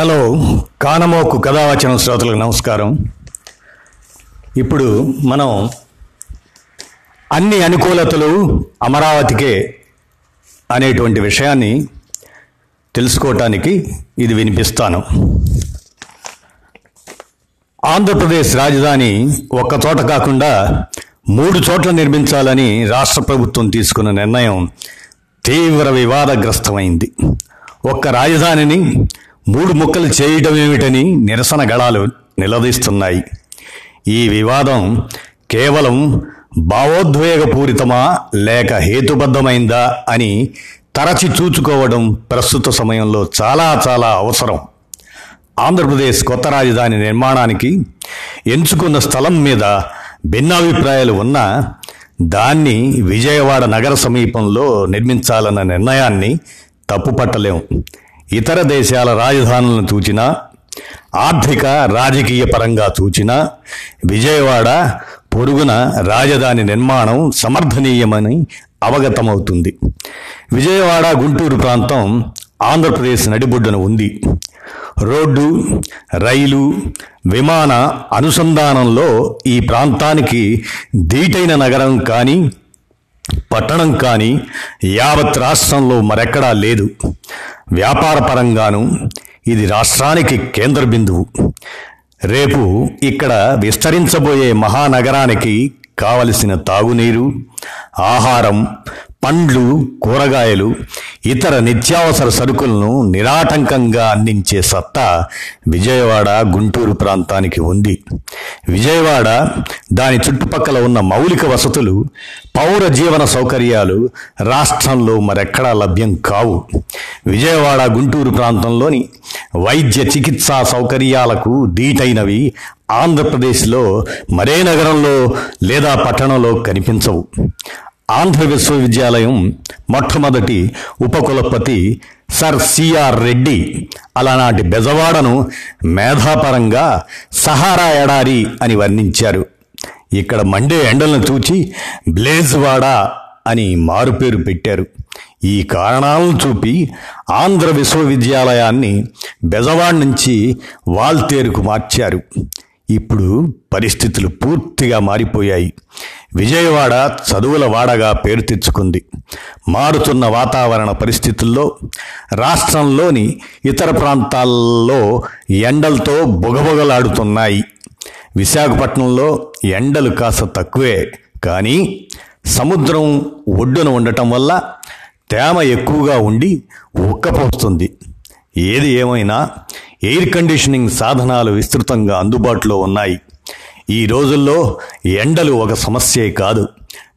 Hello కానమోకు కథావచనం శ్రోతలకు నమస్కారం. ఇప్పుడు మనం అన్ని అనుకూలతలు అమరావతికే అనేటువంటి విషయాన్ని తెలుసుకోవటానికి ఇది వినిపిస్తాను. ఆంధ్రప్రదేశ్ రాజధాని ఒక్క చోట కాకుండా మూడు చోట్ల నిర్మించాలని రాష్ట్ర ప్రభుత్వం తీసుకున్న నిర్ణయం తీవ్ర వివాదగ్రస్తమైంది. ఒక్క రాజధానిని మూడు ముక్కలు చేయటం ఏమిటని నిరసన గళాలు నిలదీస్తున్నాయి. ఈ వివాదం కేవలం భావోద్వేగపూరితమా లేక హేతుబద్ధమైందా అని తరచి చూచుకోవడం ప్రస్తుత సమయంలో చాలా చాలా అవసరం. ఆంధ్రప్రదేశ్ కొత్త రాజధాని నిర్మాణానికి ఎంచుకున్న స్థలం మీద భిన్నాభిప్రాయాలు ఉన్నా దాన్ని విజయవాడ నగర సమీపంలో నిర్మించాలన్న నిర్ణయాన్ని తప్పుపట్టలేము ఇతర దేశాల రాజధానులను చూచినా ఆర్థిక రాజకీయ పరంగా చూచినా విజయవాడ పొరుగున రాజధాని నిర్మాణం సమర్థనీయమని అవగతమవుతుంది. విజయవాడ గుంటూరు ప్రాంతం ఆంధ్రప్రదేశ్ నడిబొడ్డున ఉంది. రోడ్డు రైలు విమాన అనుసంధానంలో ఈ ప్రాంతానికి దీటైన నగరం కానీ పట్టణం కానీ యావత్ రాష్ట్రంలో మరెక్కడా లేదు. వ్యాపార పరంగాను ఇది రాష్ట్రానికి కేంద్ర బిందువు రేపు ఇక్కడ విస్తరించబోయే మహానగరానికి కావలసిన తాగునీరు ఆహారం పండ్లు కూరగాయలు ఇతర నిత్యావసర సరుకులను నిరాటంకంగా అందించే సత్తా విజయవాడ గుంటూరు ప్రాంతానికి ఉంది. విజయవాడ దాని చుట్టుపక్కల ఉన్న మౌలిక వసతులు పౌర జీవన సౌకర్యాలు రాష్ట్రంలో మరెక్కడా లభ్యం కావు. విజయవాడ గుంటూరు ప్రాంతంలోని వైద్య చికిత్సా సౌకర్యాలకు దీటైనవి ఆంధ్రప్రదేశ్లో మరే నగరంలో లేదా పట్టణంలో కనిపించవు. ఆంధ్ర విశ్వవిద్యాలయం మొట్టమొదటి ఉపకులపతి సర్ సిఆర్ రెడ్డి అలానాటి బెజవాడను మేధాపరంగా సహారా ఎడారి అని వర్ణించారు. ఇక్కడ మండే ఎండలను చూచి బ్లేజ్వాడ అని మారుపేరు పెట్టారు. ఈ కారణాలను చూపి ఆంధ్ర విశ్వవిద్యాలయాన్ని బెజవాడ నుంచి వాల్తేరుకు మార్చారు. ఇప్పుడు పరిస్థితులు పూర్తిగా మారిపోయాయి. విజయవాడ చదువుల వాడగా పేరు తెచ్చుకుంది. మారుతున్న వాతావరణ పరిస్థితుల్లో రాష్ట్రంలోని ఇతర ప్రాంతాల్లో ఎండలతో బుగబుగలాడుతున్నాయి. విశాఖపట్నంలో ఎండలు కాస్త తక్కువే కానీ సముద్రం ఒడ్డున ఉండటం వల్ల తేమ ఎక్కువగా ఉండి ఉక్కపోస్తుంది. ఏది ఏమైనా ఎయిర్ కండిషనింగ్ సాధనాలు విస్తృతంగా అందుబాటులో ఉన్నాయి. ఈ రోజుల్లో ఎండలు ఒక సమస్యే కాదు.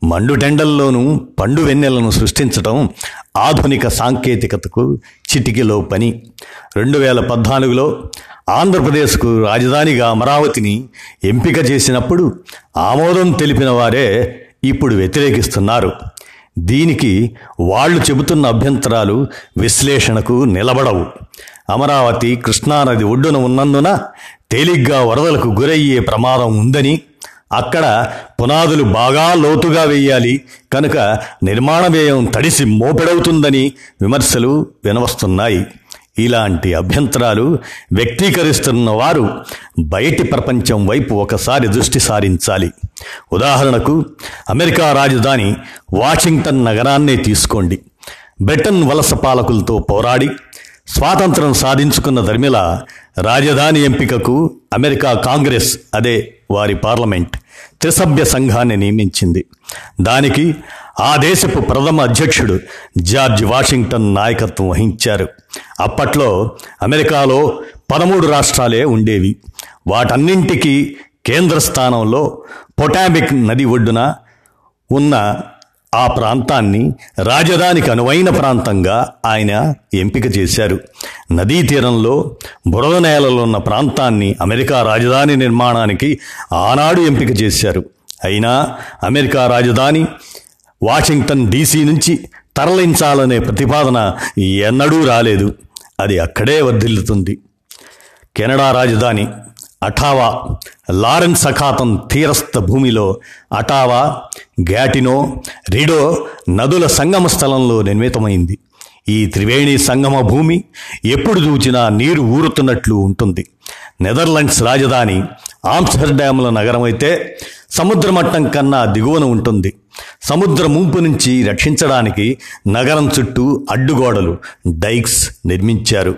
మండుటెండల్లోనూ పండు వెన్నెలను సృష్టించటం ఆధునిక సాంకేతికతకు చిటికెలో పని. రెండు వేల పద్నాలుగులో ఆంధ్రప్రదేశ్కు రాజధానిగా అమరావతిని ఎంపిక చేసినప్పుడు ఆమోదం తెలిపిన వారే ఇప్పుడు వ్యతిరేకిస్తున్నారు. దీనికి వాళ్ళు చెబుతున్న అభ్యంతరాలు విశ్లేషణకు నిలబడవు. అమరావతి కృష్ణానది ఒడ్డున ఉన్నందున తేలిగ్గా వరదలకు గురయ్యే ప్రమాదం ఉందని అక్కడ పునాదులు బాగా లోతుగా వేయాలి. కనుక నిర్మాణ వ్యయం తడిసి మోపెడవుతుందని విమర్శలు వినవస్తున్నాయి. ఇలాంటి అభ్యంతరాలు వ్యక్తీకరిస్తున్న వారు బయటి ప్రపంచం వైపు ఒకసారి దృష్టి సారించాలి. ఉదాహరణకు అమెరికా రాజధాని వాషింగ్టన్ నగరాన్నే తీసుకోండి. బ్రిటన్ వలస పాలకులతో పోరాడి స్వాతంత్రం సాధించుకున్న ధర్మిల రాజధాని ఎంపికకు అమెరికా కాంగ్రెస్ అదే వారి పార్లమెంట్ త్రిసభ్య సంఘాన్ని నియమించింది. దానికి ఆ దేశపు ప్రథమ అధ్యక్షుడు జార్జ్ వాషింగ్టన్ నాయకత్వం వహించారు. అప్పట్లో అమెరికాలో పదమూడు రాష్ట్రాలే ఉండేవి. వాటన్నింటికీ కేంద్ర స్థానంలో పొటామిక్ నది ఒడ్డున ఉన్న ఆ ప్రాంతాన్ని రాజధానికి అనువైన ప్రాంతంగా ఆయన ఎంపిక చేశారు. నదీ తీరంలో బురద నేలలున్న ప్రాంతాన్ని అమెరికా రాజధాని నిర్మాణానికి ఆనాడు ఎంపిక చేశారు. అయినా అమెరికా రాజధాని వాషింగ్టన్ డీసీ నుంచి తరలించాలనే ప్రతిపాదన ఎన్నడూ రాలేదు. అది అక్కడే వర్ధిల్లుతుంది. కెనడా రాజధాని అఠావా లారెన్స్ అఖాతం తీరస్థ భూమిలో అటావా గ్యాటినో రిడో నదుల సంగమ స్థలంలో నిర్మితమైంది. ఈ త్రివేణి సంగమ భూమి ఎప్పుడు చూచినా నీరు ఊరుతున్నట్లు ఉంటుంది. నెదర్లాండ్స్ రాజధాని ఆమ్స్టర్డామ్ల నగరం అయితే సముద్ర మట్టం కన్నా దిగువన ఉంటుంది. సముద్ర ముంపు నుంచి రక్షించడానికి నగరం చుట్టూ అడ్డుగోడలు డైక్స్ నిర్మించారు.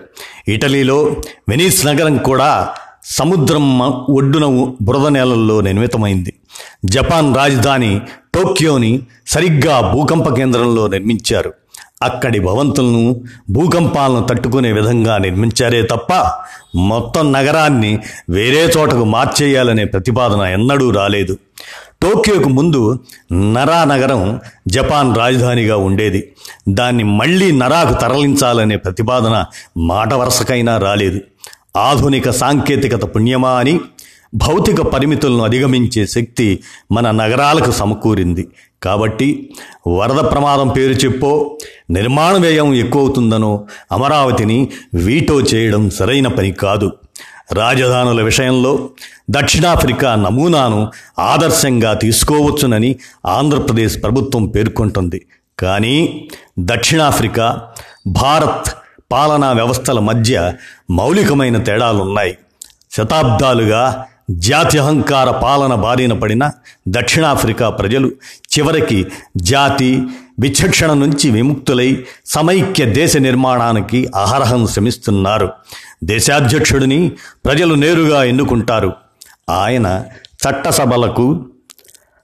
ఇటలీలో వెనీస్ నగరం కూడా సముద్రం మ- ఒడ్డున బురద నేలల్లో నిర్మితమైంది. జపాన్ రాజధాని టోక్యోని సరిగ్గా భూకంప కేంద్రంలో నిర్మించారు. అక్కడి భవంతులను భూకంపాలను తట్టుకునే విధంగా నిర్మించారే తప్ప మొత్తం నగరాన్ని వేరే చోటకు మార్చేయాలనే ప్రతిపాదన ఎన్నడూ రాలేదు. టోక్యోకు ముందు నరా నగరం జపాన్ రాజధానిగా ఉండేది. దాన్ని మళ్ళీ నరాకు తరలించాలనే ప్రతిపాదన మాట వరుసకైనా రాలేదు. ఆధునిక సాంకేతికత పుణ్యమా అని భౌతిక పరిమితులను అధిగమించే శక్తి మన నగరాలకు సమకూరింది. కాబట్టి వరద ప్రమాదం పేరు చెప్పో నిర్మాణ వ్యయం ఎక్కువవుతుందనో అమరావతిని వీటో చేయడం సరైన పని కాదు. రాజధానుల విషయంలో దక్షిణాఫ్రికా నమూనాను ఆదర్శంగా తీసుకోవచ్చునని ఆంధ్రప్రదేశ్ ప్రభుత్వం పేర్కొంటుంది. కానీ దక్షిణాఫ్రికా భారత్ పాలనా వ్యవస్థల మధ్య మౌలికమైన తేడాలున్నాయి. శతాబ్దాలుగా జాత్యహంకార పాలన బారిన పడిన దక్షిణాఫ్రికా ప్రజలు చివరికి జాతి విచక్షణ నుంచి విముక్తులై సమైక్య దేశ నిర్మాణానికి అహరహం శ్రమిస్తున్నారు. దేశాధ్యక్షుడిని ప్రజలు నేరుగా ఎన్నుకుంటారు. ఆయన చట్టసభలకు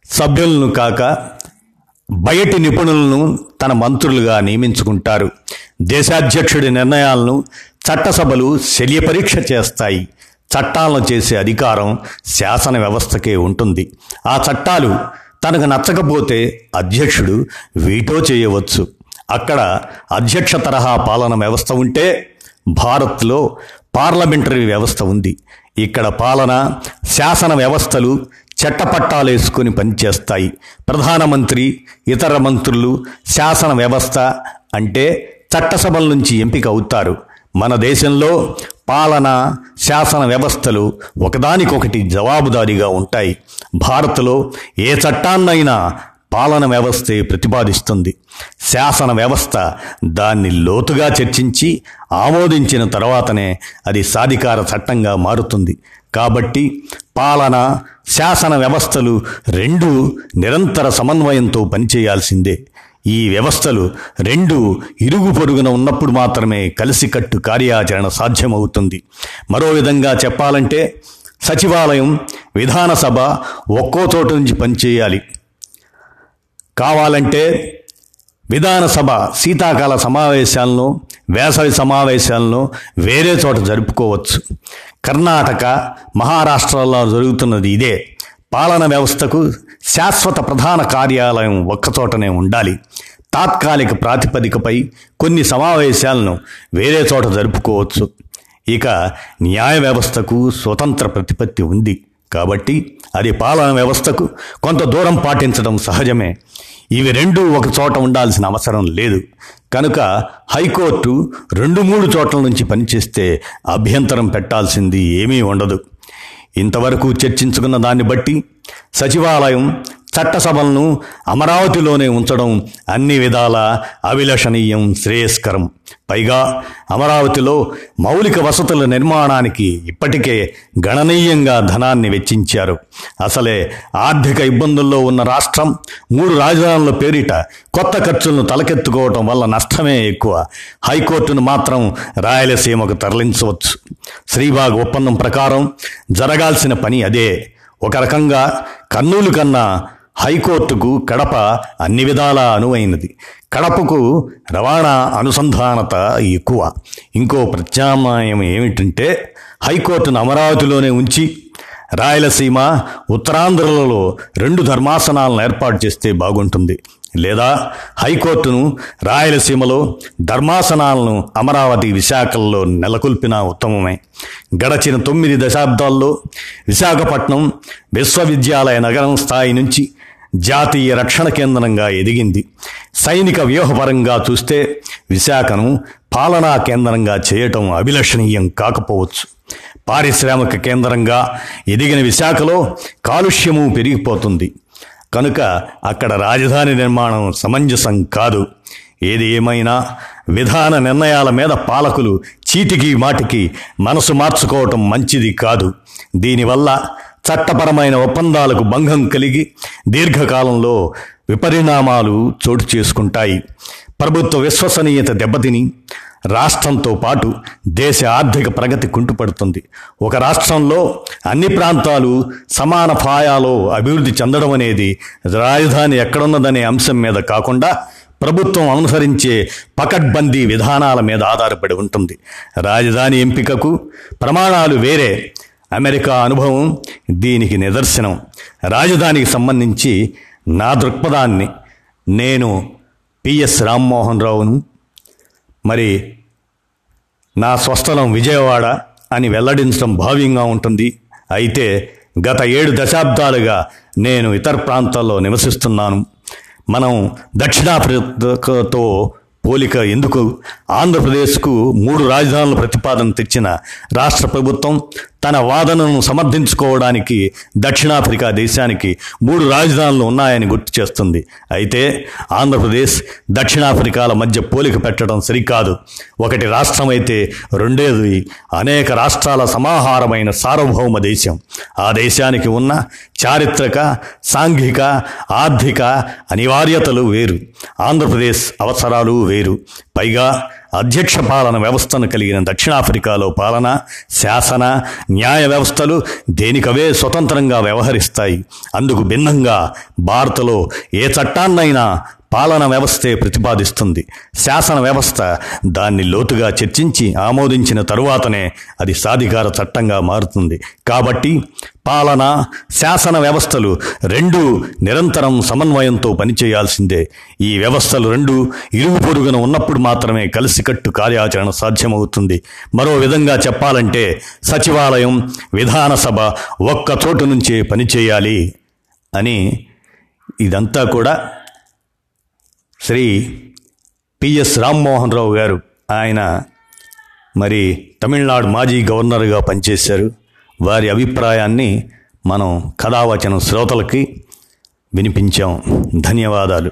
సభ్యులను కాక బయటి నిపుణులను తన మంత్రులుగా నియమించుకుంటారు. దేశాధ్యక్షుడి నిర్ణయాలను చట్టసభలు శల్యపరీక్ష చేస్తాయి. చట్టాలను చేసే అధికారం శాసన వ్యవస్థకే ఉంటుంది. ఆ చట్టాలు తనకు నచ్చకపోతే అధ్యక్షుడు వీటో చేయవచ్చు. అక్కడ అధ్యక్ష తరహా పాలన వ్యవస్థ ఉంటే భారత్లో పార్లమెంటరీ వ్యవస్థ ఉంది. ఇక్కడ పాలన శాసన వ్యవస్థలు చట్టపట్టాలేసుకొని పనిచేస్తాయి. ప్రధానమంత్రి ఇతర మంత్రులు శాసన వ్యవస్థ అంటే చట్టసభల నుంచి ఎంపిక అవుతారు. మన దేశంలో పాలన శాసన వ్యవస్థలు ఒకదానికొకటి జవాబుదారీగా ఉంటాయి. భారత్లో ఏ చట్టాన్నైనా పాలన వ్యవస్థే ప్రతిపాదిస్తుంది. శాసన వ్యవస్థ దాన్ని లోతుగా చర్చించి ఆమోదించిన తర్వాతనే అది సాధికార చట్టంగా మారుతుంది. కాబట్టి పాలన శాసన వ్యవస్థలు రెండు నిరంతర సమన్వయంతో పనిచేయాల్సిందే. ఈ వ్యవస్థలు రెండు ఇరుగు పొరుగున ఉన్నప్పుడు మాత్రమే కలిసికట్టు కార్యాచరణ సాధ్యమవుతుంది. మరో విధంగా చెప్పాలంటే సచివాలయం విధానసభ ఒక్కో చోట నుంచి పనిచేయాలి. కావాలంటే విధానసభ శీతాకాల సమావేశాలను వేసవి సమావేశాలను వేరే చోట జరుపుకోవచ్చు. కర్ణాటక మహారాష్ట్రలో జరుగుతున్నది ఇదే. పాలన వ్యవస్థకు శాశ్వత ప్రధాన కార్యాలయం ఒక్కచోటనే ఉండాలి. తాత్కాలిక ప్రాతిపదికపై కొన్ని సమావేశాలను వేరే చోట జరుపుకోవచ్చు. ఇక న్యాయ వ్యవస్థకు స్వతంత్ర ప్రతిపత్తి ఉంది. కాబట్టి అది పాలన వ్యవస్థకు కొంత దూరం పాటించడం సహజమే. ఇవి రెండు ఒక చోట ఉండాల్సిన అవసరం లేదు. కనుక హైకోర్టు రెండు మూడు చోట్ల నుంచి పనిచేస్తే అభ్యంతరం పెట్టాల్సింది ఏమీ ఉండదు. ఇంతవరకు చర్చించుకున్న దాన్ని బట్టి సచివాలయం చట్టసభలను అమరావతిలోనే ఉంచడం అన్ని విధాల అభిలషణీయం శ్రేయస్కరం. పైగా అమరావతిలో మౌలిక వసతుల నిర్మాణానికి ఇప్పటికే గణనీయంగా ధనాన్ని వెచ్చించారు. అసలే ఆర్థిక ఇబ్బందుల్లో ఉన్న రాష్ట్రం మూడు రాజధానుల పేరిట కొత్త ఖర్చులను తలకెత్తుకోవటం వల్ల నష్టమే ఎక్కువ. హైకోర్టును మాత్రం రాయలసీమకు తరలించవచ్చు. శ్రీబాగ్ ఒప్పందం ప్రకారం జరగాల్సిన పని అదే. ఒక రకంగా కర్నూలు కన్నా హైకోర్టుకు కడప అన్ని విధాలా అనువైనది. కడపకు రవాణా అనుసంధానత ఎక్కువ. ఇంకో ప్రత్యామ్నాయం ఏమిటంటే హైకోర్టును అమరావతిలోనే ఉంచి రాయలసీమ ఉత్తరాంధ్రలలో రెండు ధర్మాసనాలను ఏర్పాటు చేస్తే బాగుంటుంది. లేదా హైకోర్టును రాయలసీమలో ధర్మాసనాలను అమరావతి విశాఖల్లో నెలకొల్పిన ఉత్తమమే. గడచిన తొమ్మిది దశాబ్దాల్లో విశాఖపట్నం విశ్వవిద్యాలయ నగరం స్థాయి నుంచి జాతీయ రక్షణ కేంద్రంగా ఎదిగింది. సైనిక వ్యూహపరంగా చూస్తే విశాఖను పాలనా కేంద్రంగా చేయటం అభిలషణీయం కాకపోవచ్చు. పారిశ్రామిక కేంద్రంగా ఎదిగిన విశాఖలో కాలుష్యము పెరిగిపోతుంది. కనుక అక్కడ రాజధాని నిర్మాణం సమంజసం కాదు. ఏది ఏమైనా విధాన నిర్ణయాల మీద పాలకులు చీటికి మాటికి మనసు మార్చుకోవటం మంచిది కాదు. దీనివల్ల చట్టపరమైన ఒప్పందాలకు భంగం కలిగి దీర్ఘకాలంలో విపరిణామాలు చోటు చేసుకుంటాయి. ప్రభుత్వ విశ్వసనీయత దెబ్బతిని రాష్ట్రంతో పాటు దేశ ఆర్థిక ప్రగతి కుంటుపడుతుంది. ఒక రాష్ట్రంలో అన్ని ప్రాంతాలు సమాన పాయాలో అభివృద్ధి చెందడం అనేది రాజధాని ఎక్కడున్నదనే అంశం మీద కాకుండా ప్రభుత్వం అనుసరించే పకడ్బందీ విధానాల మీద ఆధారపడి ఉంటుంది. రాజధాని ఎంపికకు ప్రమాణాలు వేరే అమెరికా అనుభవం దీనికి నిదర్శనం. రాజధానికి సంబంధించి నా దృక్పథాన్ని నేను పిఎస్ రామ్మోహన్ రావును మరి నా స్వస్థలం విజయవాడ అని వెల్లడించడం భావ్యంగా ఉంటుంది. అయితే గత ఏడు దశాబ్దాలుగా నేను ఇతర ప్రాంతాల్లో నివసిస్తున్నాను. మనం దక్షిణాఫ్రికాతో పోలిక ఎందుకు? ఆంధ్రప్రదేశ్కు మూడు రాజధానుల ప్రతిపాదన తెచ్చిన రాష్ట్ర ప్రభుత్వం తన వాదనను సమర్థించుకోవడానికి దక్షిణాఫ్రికా దేశానికి మూడు రాజధానులు ఉన్నాయని గుర్తు చేస్తుంది. అయితే ఆంధ్రప్రదేశ్ దక్షిణాఫ్రికాల మధ్య పోలిక పెట్టడం సరికాదు. ఒకటి రాష్ట్రం అయితే రెండేది అనేక రాష్ట్రాల సమాహారమైన సార్వభౌమ దేశం. ఆ దేశానికి ఉన్న చారిత్రక సాంఘిక ఆర్థిక అనివార్యతలు వేరు. ఆంధ్రప్రదేశ్ అవసరాలు వేరు. పైగా అధ్యక్ష పాలన వ్యవస్థను కలిగిన దక్షిణాఫ్రికాలో పాలన శాసన న్యాయ వ్యవస్థలు దేనికవే స్వతంత్రంగా వ్యవహరిస్తాయి. అందుకు భిన్నంగా భారత్లో ఏ చట్టాన్నైనా పాలన వ్యవస్థే ప్రతిపాదిస్తుంది. శాసన వ్యవస్థ దాన్ని లోతుగా చర్చించి ఆమోదించిన తరువాతనే అది సాధికార చట్టంగా మారుతుంది. కాబట్టి పాలన శాసన వ్యవస్థలు రెండు నిరంతరం సమన్వయంతో పనిచేయాల్సిందే. ఈ వ్యవస్థలు రెండు ఇరుగు పొరుగున ఉన్నప్పుడు మాత్రమే కలిసికట్టు కార్యాచరణ సాధ్యమవుతుంది. మరో విధంగా చెప్పాలంటే సచివాలయం విధానసభ ఒక్క చోటు నుంచే పనిచేయాలి అని ఇదంతా కూడా శ్రీ పిఎస్ రామ్మోహన్ రావు గారు ఆయన మరి తమిళనాడు మాజీ గవర్నర్గా పనిచేశారు. వారి అభిప్రాయాన్ని మనం కథావచనం శ్రోతలకి వినిపించాం. ధన్యవాదాలు.